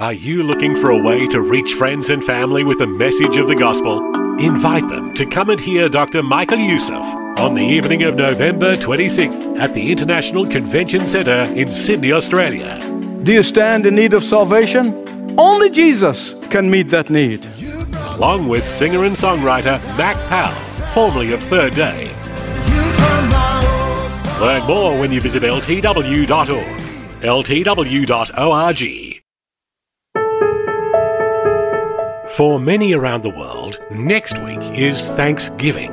Are you looking for a way to reach friends and family with the message of the gospel? Invite them to come and hear Dr. Michael Youssef on the evening of November 26th at the International Convention Centre in Sydney, Australia. Do you stand in need of salvation? Only Jesus can meet that need. Along with singer and songwriter Mac Powell, formerly of Third Day. Learn more when you visit ltw.org. ltw.org. For many around the world, next week is Thanksgiving.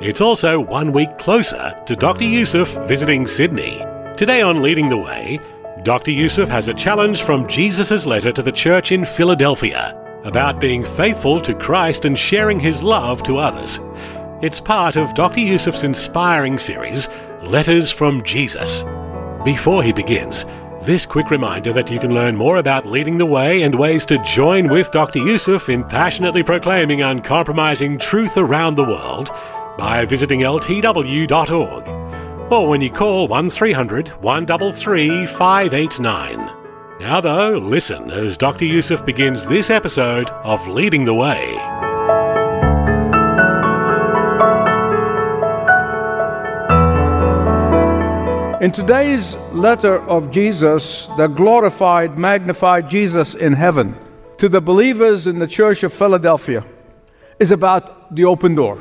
It's also one week closer to Dr. Youssef visiting Sydney. Today on Leading the Way, Dr. Youssef has a challenge from Jesus' letter to the church in Philadelphia about being faithful to Christ and sharing his love to others. It's part of Dr. Youssef's inspiring series, Letters from Jesus. Before he begins, this quick reminder that you can learn more about leading the way and ways to join with Dr. Youssef in passionately proclaiming uncompromising truth around the world by visiting ltw.org or when you call 1300 133 589. Now, though, listen as Dr. Youssef begins this episode of Leading the Way. In today's letter of Jesus, the glorified, magnified Jesus in heaven, to the believers in the church of Philadelphia, is about the open door.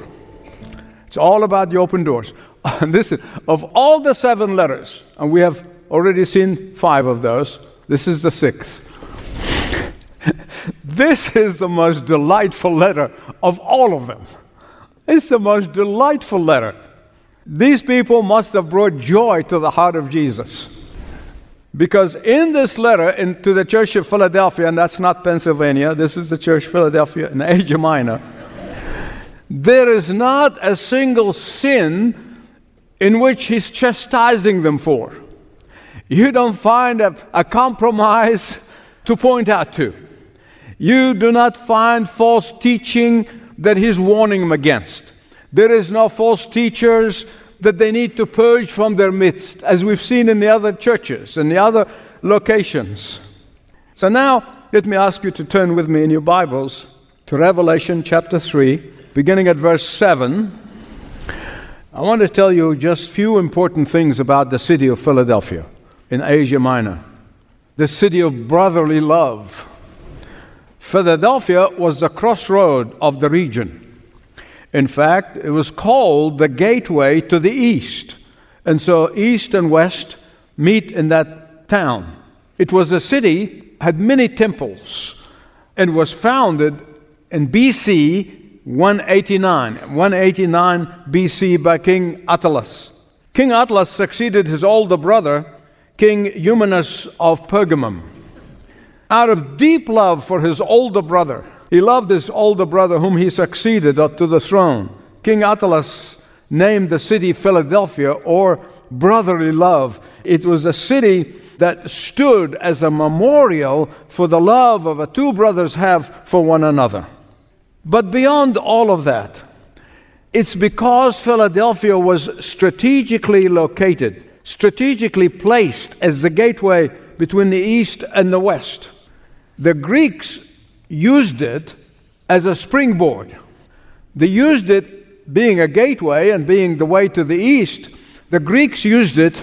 It's all about the open doors. And this is, of all the seven letters, and we have already seen five of those, this is the sixth. this is the most delightful letter of all of them. It's the most delightful letter. These people must have brought joy to the heart of Jesus. Because in this letter in, to the church of Philadelphia, and that's not Pennsylvania, this is the church of Philadelphia in Asia Minor, there is not a single sin in which he's chastising them for. You don't find a, a compromise to point out to. You do not find false teaching that he's warning them against. There is no false teachers that they need to purge from their midst, as we've seen in the other churches and the other locations. So now, let me ask you to turn with me in your Bibles to Revelation chapter 3, beginning at verse 7. I want to tell you just few important things about the city of Philadelphia in Asia Minor, the city of brotherly love. Philadelphia was the crossroad of the region. In fact, it was called the gateway to the east. And so east and west meet in that town. It was a city, had many temples, and was founded in BC 189. 189 BC by King Attalus. King Attalus succeeded his older brother, King Eumenes of Pergamum. Out of deep love for his older brother, he loved his older brother, whom he succeeded to the throne. King Attalus named the city Philadelphia or brotherly love. It was a city that stood as a memorial for the love of a two brothers have for one another. But beyond all of that, it's because Philadelphia was strategically located, strategically placed as the gateway between the east and the west. The Greeks used it as a springboard. They used it being a gateway and being the way to the east. The Greeks used it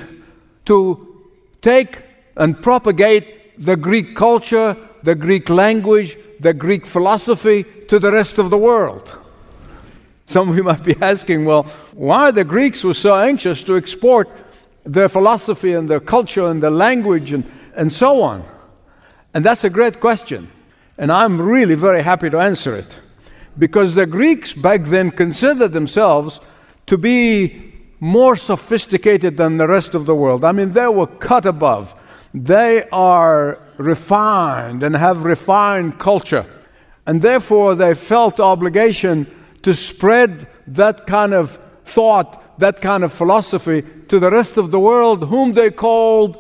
to take and propagate the Greek culture, the Greek language, the Greek philosophy to the rest of the world. Some of you might be asking, well, why the Greeks were so anxious to export their philosophy and their culture and their language and, and so on? And that's a great question. And I'm really very happy to answer it. Because the Greeks back then considered themselves to be more sophisticated than the rest of the world. I mean, they were cut above. they are refined and have refined culture. And therefore, they felt obligation to spread that kind of thought, that kind of philosophy to the rest of the world, whom they called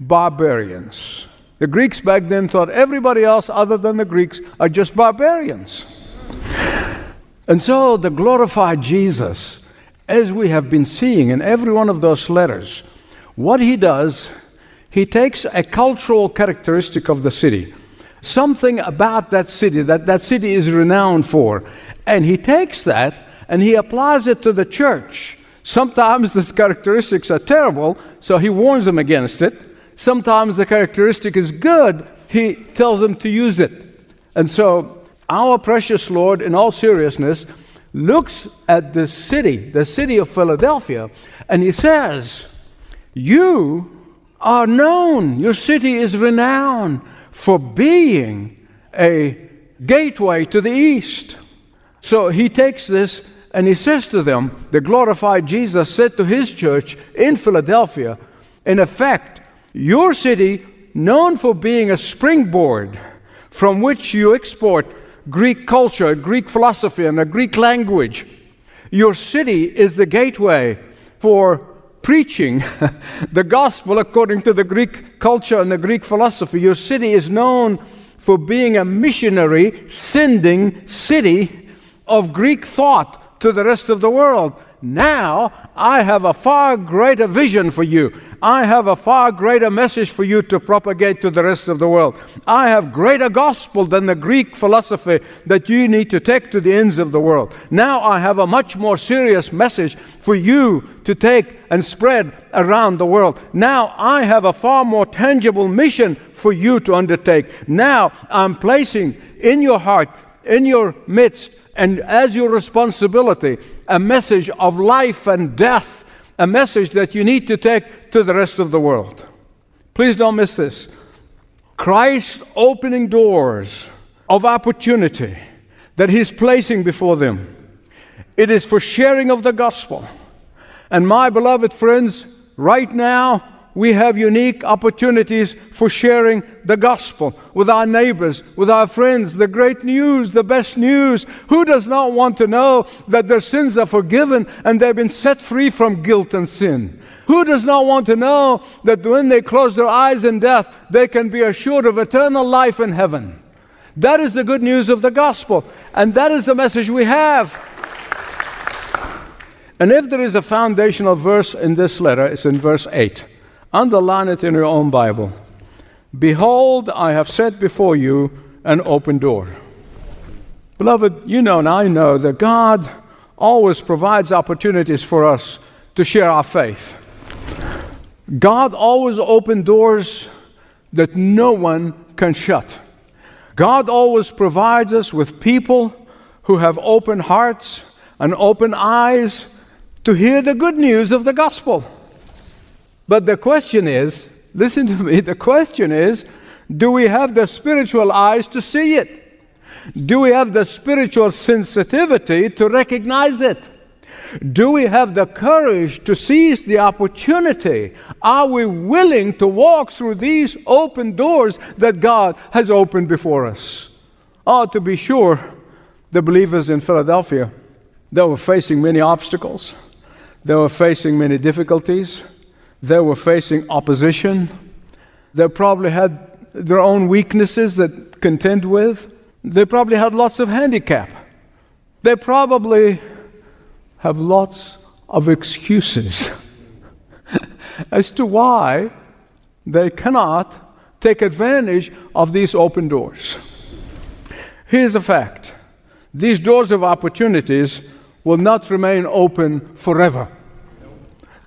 barbarians. The Greeks back then thought everybody else other than the Greeks are just barbarians. And so the glorified Jesus, as we have been seeing in every one of those letters, what he does, he takes a cultural characteristic of the city, something about that city that that city is renowned for, and he takes that and he applies it to the church. Sometimes these characteristics are terrible, so he warns them against it. Sometimes the characteristic is good, he tells them to use it. And so, our precious Lord, in all seriousness, looks at the city, the city of Philadelphia, and he says, You are known, your city is renowned for being a gateway to the east. So he takes this and he says to them, The glorified Jesus said to his church in Philadelphia, in effect, your city, known for being a springboard from which you export Greek culture, Greek philosophy, and a Greek language. Your city is the gateway for preaching the gospel according to the Greek culture and the Greek philosophy. Your city is known for being a missionary, sending city of Greek thought to the rest of the world. Now I have a far greater vision for you. I have a far greater message for you to propagate to the rest of the world. I have greater gospel than the Greek philosophy that you need to take to the ends of the world. Now I have a much more serious message for you to take and spread around the world. Now I have a far more tangible mission for you to undertake. Now I'm placing in your heart, in your midst, and as your responsibility, a message of life and death, a message that you need to take to the rest of the world. Please don't miss this. Christ opening doors of opportunity that He's placing before them. It is for sharing of the gospel. And my beloved friends, right now, we have unique opportunities for sharing the gospel with our neighbors, with our friends, the great news, the best news. Who does not want to know that their sins are forgiven and they've been set free from guilt and sin? Who does not want to know that when they close their eyes in death, they can be assured of eternal life in heaven? That is the good news of the gospel, and that is the message we have. And if there is a foundational verse in this letter, it's in verse 8. Underline it in your own Bible. Behold, I have set before you an open door. Beloved, you know and I know that God always provides opportunities for us to share our faith. God always opens doors that no one can shut. God always provides us with people who have open hearts and open eyes to hear the good news of the gospel. But the question is listen to me, the question is do we have the spiritual eyes to see it? Do we have the spiritual sensitivity to recognize it? Do we have the courage to seize the opportunity? Are we willing to walk through these open doors that God has opened before us? Oh, to be sure, the believers in Philadelphia, they were facing many obstacles, they were facing many difficulties. They were facing opposition. They probably had their own weaknesses that contend with. They probably had lots of handicap. They probably have lots of excuses as to why they cannot take advantage of these open doors. Here's a fact these doors of opportunities will not remain open forever.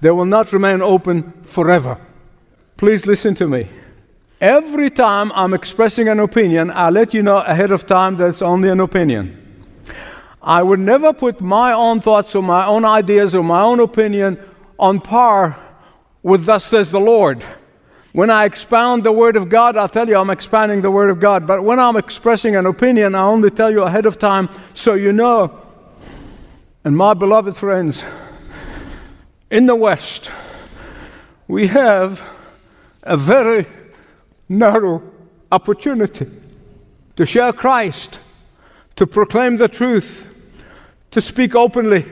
They will not remain open forever. Please listen to me. Every time I'm expressing an opinion, I let you know ahead of time that it's only an opinion. I would never put my own thoughts or my own ideas or my own opinion on par with thus says the Lord. When I expound the Word of God, I'll tell you I'm expounding the Word of God. But when I'm expressing an opinion, I only tell you ahead of time so you know. And my beloved friends, in the West, we have a very narrow opportunity to share Christ, to proclaim the truth, to speak openly,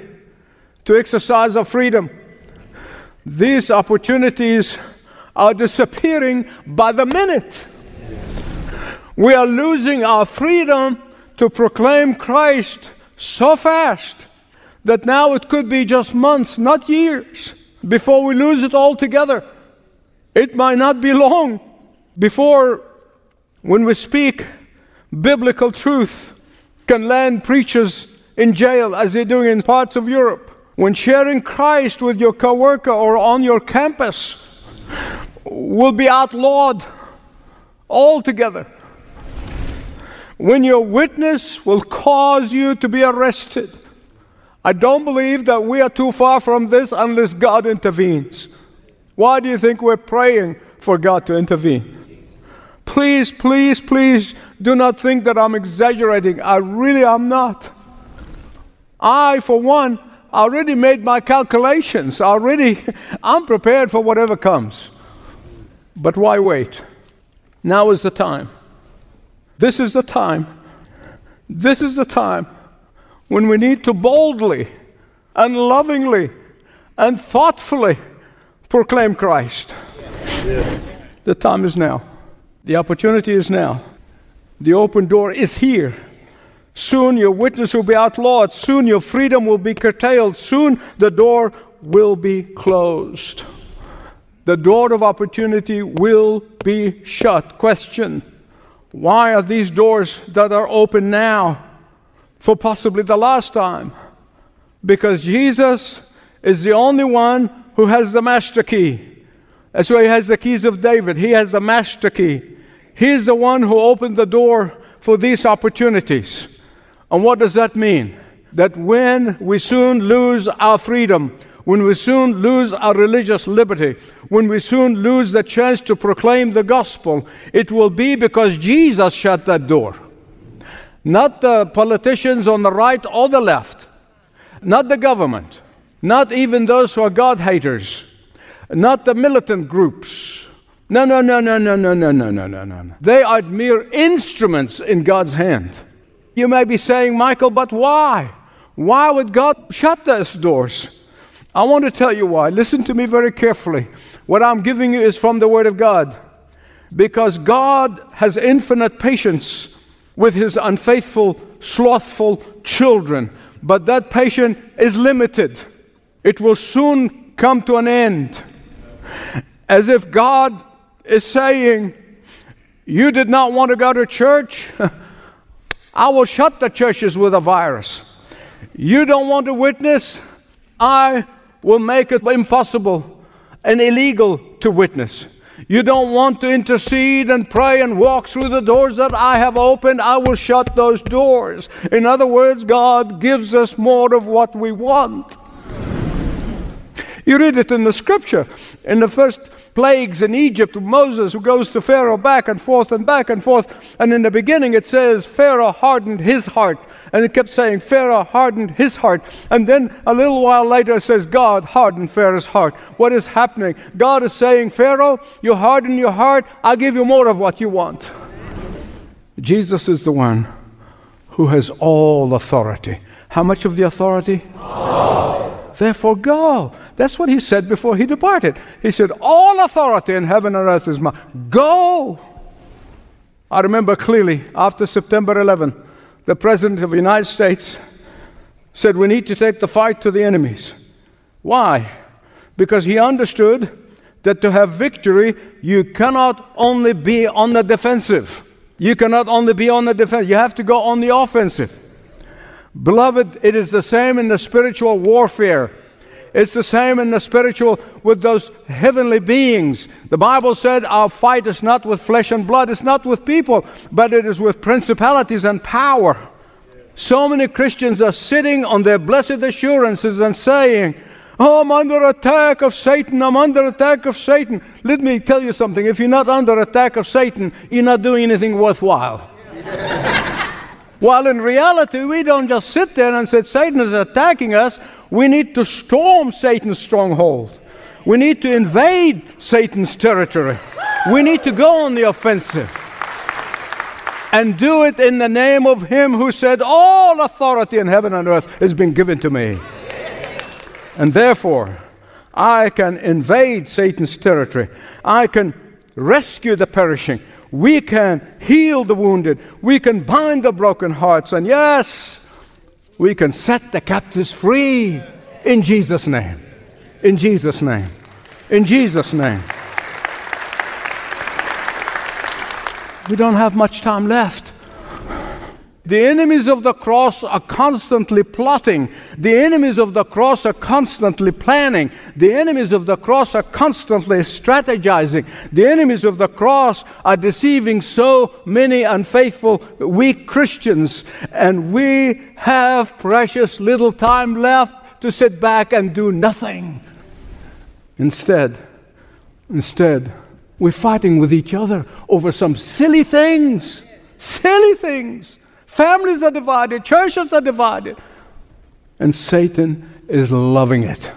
to exercise our freedom. These opportunities are disappearing by the minute. We are losing our freedom to proclaim Christ so fast that now it could be just months, not years, before we lose it altogether. It might not be long before, when we speak biblical truth, can land preachers in jail as they're doing in parts of Europe. When sharing Christ with your coworker or on your campus will be outlawed altogether. When your witness will cause you to be arrested. I don't believe that we are too far from this unless God intervenes. Why do you think we're praying for God to intervene? Please, please, please do not think that I'm exaggerating. I really am not. I, for one, already made my calculations. Already, I'm prepared for whatever comes. But why wait? Now is the time. This is the time. This is the time when we need to boldly and lovingly and thoughtfully proclaim Christ. The time is now. The opportunity is now. The open door is here. Soon your witness will be outlawed. Soon your freedom will be curtailed. Soon the door will be closed. The door of opportunity will be shut. Question Why are these doors that are open now for possibly the last time? Because Jesus is the only one who has the master key. That's why he has the keys of David. He has the master key. He's the one who opened the door for these opportunities. And what does that mean? That when we soon lose our freedom, when we soon lose our religious liberty, when we soon lose the chance to proclaim the gospel, it will be because Jesus shut that door. Not the politicians on the right or the left, not the government, not even those who are God haters, not the militant groups. No, no, no, no, no, no, no, no, no, no, no. They are mere instruments in God's hand. You may be saying, Michael, but why? Why would God shut those doors? I want to tell you why. Listen to me very carefully. What I'm giving you is from the Word of God. Because God has infinite patience with His unfaithful, slothful children. But that patience is limited, it will soon come to an end. As if God is saying, You did not want to go to church? I will shut the churches with a virus. You don't want to witness? I will make it impossible and illegal to witness. You don't want to intercede and pray and walk through the doors that I have opened, I will shut those doors. In other words, God gives us more of what we want. You read it in the scripture. In the first plagues in Egypt, Moses who goes to Pharaoh back and forth and back and forth. And in the beginning it says Pharaoh hardened his heart. And it kept saying Pharaoh hardened his heart. And then a little while later it says God hardened Pharaoh's heart. What is happening? God is saying, Pharaoh, you harden your heart, I'll give you more of what you want. Jesus is the one who has all authority. How much of the authority? All. Therefore, go. That's what he said before he departed. He said, All authority in heaven and earth is mine. Go. I remember clearly after September 11, the President of the United States said, We need to take the fight to the enemies. Why? Because he understood that to have victory, you cannot only be on the defensive. You cannot only be on the defense, you have to go on the offensive. Beloved, it is the same in the spiritual warfare. It's the same in the spiritual with those heavenly beings. The Bible said our fight is not with flesh and blood, it's not with people, but it is with principalities and power. So many Christians are sitting on their blessed assurances and saying, Oh, I'm under attack of Satan. I'm under attack of Satan. Let me tell you something. If you're not under attack of Satan, you're not doing anything worthwhile. While in reality, we don't just sit there and say, Satan is attacking us. We need to storm Satan's stronghold. We need to invade Satan's territory. We need to go on the offensive and do it in the name of Him who said, All authority in heaven and earth has been given to me. And therefore, I can invade Satan's territory. I can rescue the perishing. We can heal the wounded. We can bind the broken hearts. And yes, we can set the captives free in Jesus' name. In Jesus' name. In Jesus' name. We don't have much time left. The enemies of the cross are constantly plotting. The enemies of the cross are constantly planning. The enemies of the cross are constantly strategizing. The enemies of the cross are deceiving so many unfaithful, weak Christians. And we have precious little time left to sit back and do nothing. Instead, instead, we're fighting with each other over some silly things. Silly things Families are divided, churches are divided. And Satan is loving it.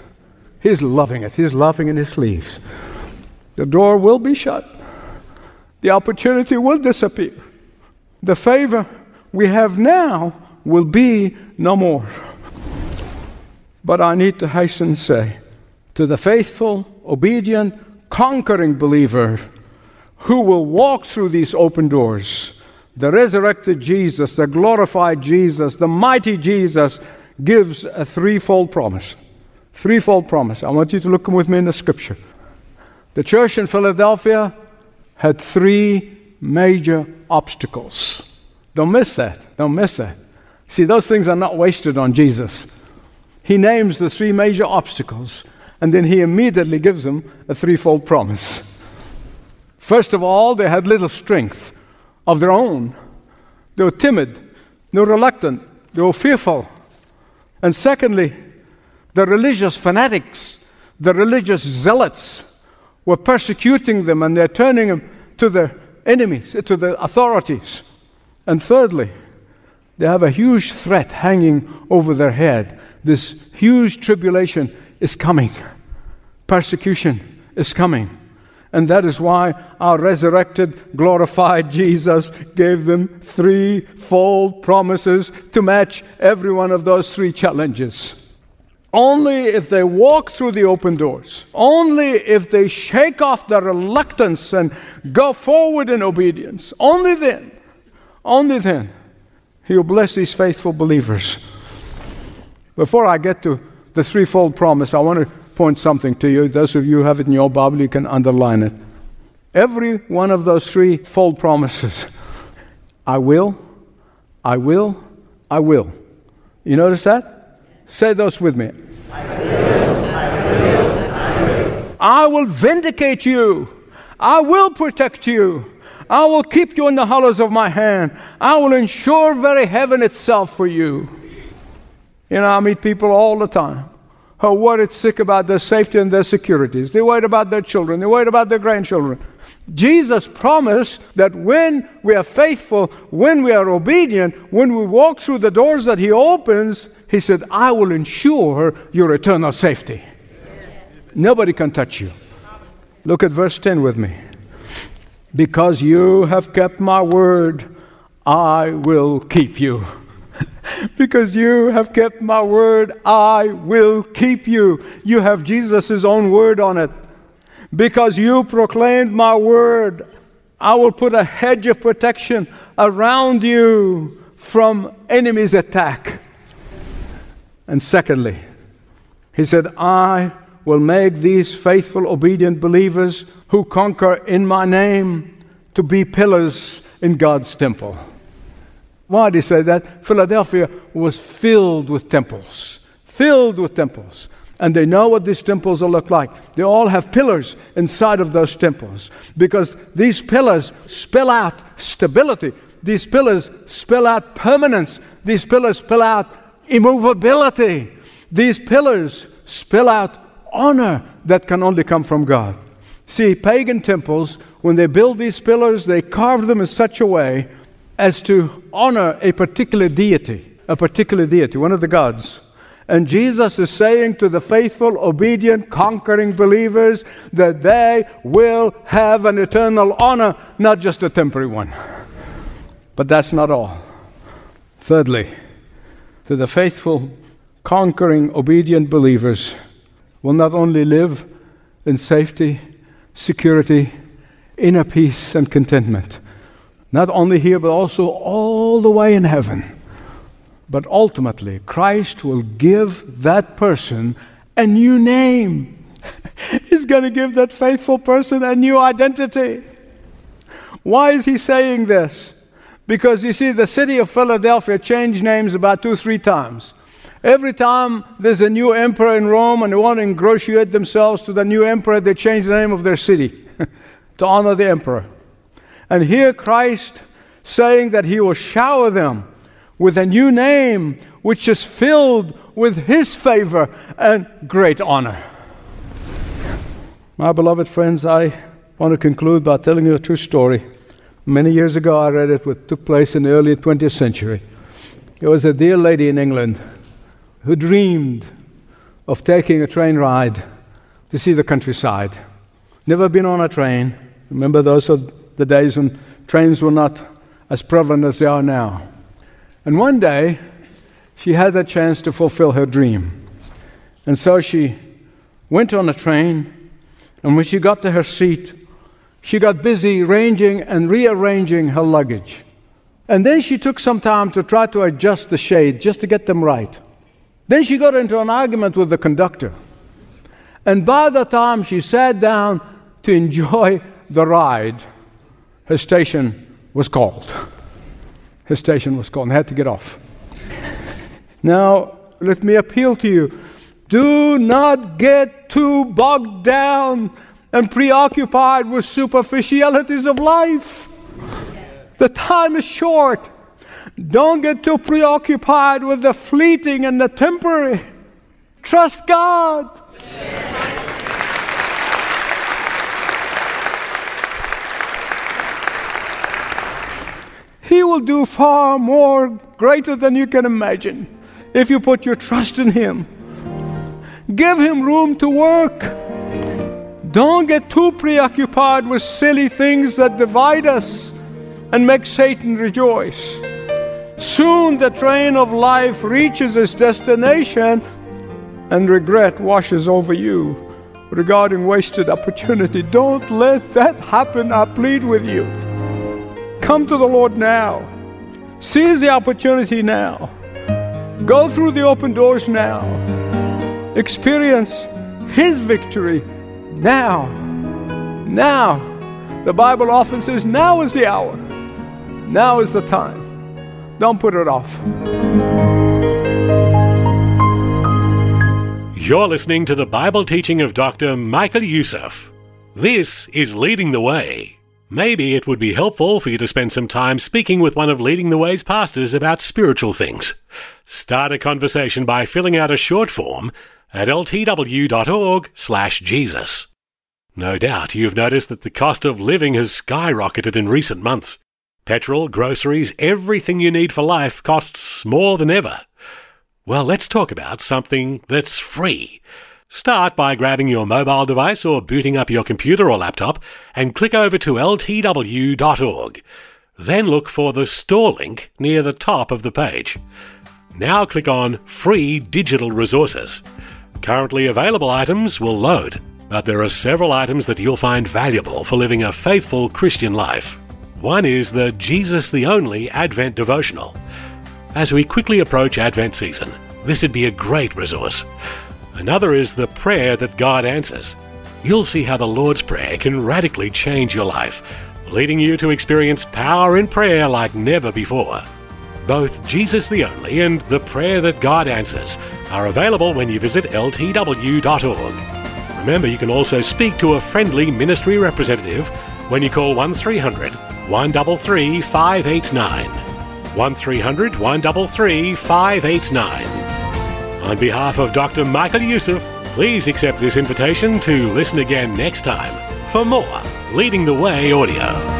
He's loving it. He's laughing in his sleeves. The door will be shut. The opportunity will disappear. The favor we have now will be no more. But I need to hasten say to the faithful, obedient, conquering believer who will walk through these open doors the resurrected Jesus, the glorified Jesus, the mighty Jesus gives a threefold promise. Threefold promise. I want you to look with me in the scripture. The church in Philadelphia had three major obstacles. Don't miss that. Don't miss that. See, those things are not wasted on Jesus. He names the three major obstacles, and then he immediately gives them a threefold promise. First of all, they had little strength of their own. They were timid, they were reluctant, they were fearful. And secondly, the religious fanatics, the religious zealots, were persecuting them and they're turning them to their enemies, to the authorities. And thirdly, they have a huge threat hanging over their head. This huge tribulation is coming, persecution is coming. And that is why our resurrected, glorified Jesus gave them threefold promises to match every one of those three challenges. Only if they walk through the open doors, only if they shake off their reluctance and go forward in obedience, only then, only then, He will bless these faithful believers. Before I get to the threefold promise, I want to point something to you. Those of you who have it in your Bible, you can underline it. Every one of those three fold promises I will, I will, I will. You notice that? Say those with me. I will, I will, I will. I will vindicate you. I will protect you. I will keep you in the hollows of my hand. I will ensure very heaven itself for you. You know, I meet people all the time who worried sick about their safety and their securities. They worried about their children. They worried about their grandchildren. Jesus promised that when we are faithful, when we are obedient, when we walk through the doors that He opens, He said, I will ensure your eternal safety. Nobody can touch you. Look at verse 10 with me. Because you have kept my word, I will keep you. Because you have kept my word, I will keep you. You have Jesus' own word on it. Because you proclaimed my word, I will put a hedge of protection around you from enemy's attack. And secondly, he said, I will make these faithful, obedient believers who conquer in my name to be pillars in God's temple. Why did he say that? Philadelphia was filled with temples, filled with temples. And they know what these temples will look like. They all have pillars inside of those temples because these pillars spell out stability. These pillars spell out permanence. These pillars spell out immovability. These pillars spell out honor that can only come from God. See, pagan temples, when they build these pillars, they carve them in such a way as to honor a particular deity, a particular deity, one of the gods. And Jesus is saying to the faithful, obedient, conquering believers that they will have an eternal honor, not just a temporary one. But that's not all. Thirdly, to the faithful, conquering, obedient believers will not only live in safety, security, inner peace, and contentment, not only here, but also all the way in heaven. But ultimately, Christ will give that person a new name. He's going to give that faithful person a new identity. Why is he saying this? Because you see, the city of Philadelphia changed names about two, three times. Every time there's a new emperor in Rome and they want to ingratiate themselves to the new emperor, they change the name of their city to honor the emperor. And hear Christ saying that he will shower them with a new name which is filled with His favor and great honor. My beloved friends, I want to conclude by telling you a true story. Many years ago, I read it, what took place in the early 20th century. There was a dear lady in England who dreamed of taking a train ride to see the countryside. Never been on a train. Remember, those are the days when trains were not as prevalent as they are now. And one day, she had the chance to fulfill her dream. And so she went on a train, and when she got to her seat, she got busy arranging and rearranging her luggage. And then she took some time to try to adjust the shades just to get them right. Then she got into an argument with the conductor. And by the time she sat down to enjoy the ride, her station was called his station was called and had to get off. Now, let me appeal to you do not get too bogged down and preoccupied with superficialities of life. The time is short. Don't get too preoccupied with the fleeting and the temporary. Trust God. He will do far more greater than you can imagine if you put your trust in Him. Give Him room to work. Don't get too preoccupied with silly things that divide us and make Satan rejoice. Soon the train of life reaches its destination and regret washes over you regarding wasted opportunity. Don't let that happen, I plead with you. Come to the Lord now. Seize the opportunity now. Go through the open doors now. Experience His victory now. Now. The Bible often says, now is the hour. Now is the time. Don't put it off. You're listening to the Bible teaching of Dr. Michael Youssef. This is Leading the Way. Maybe it would be helpful for you to spend some time speaking with one of Leading the Way's pastors about spiritual things. Start a conversation by filling out a short form at ltw.org/jesus. No doubt you've noticed that the cost of living has skyrocketed in recent months. Petrol, groceries, everything you need for life costs more than ever. Well, let's talk about something that's free. Start by grabbing your mobile device or booting up your computer or laptop and click over to ltw.org. Then look for the store link near the top of the page. Now click on Free Digital Resources. Currently available items will load, but there are several items that you'll find valuable for living a faithful Christian life. One is the Jesus the Only Advent Devotional. As we quickly approach Advent season, this would be a great resource. Another is the prayer that God answers. You'll see how the Lord's Prayer can radically change your life, leading you to experience power in prayer like never before. Both Jesus the Only and the Prayer That God Answers are available when you visit ltw.org. Remember, you can also speak to a friendly ministry representative when you call 1300 133 589. 1300 133 589. On behalf of Dr. Michael Youssef, please accept this invitation to listen again next time for more Leading the Way audio.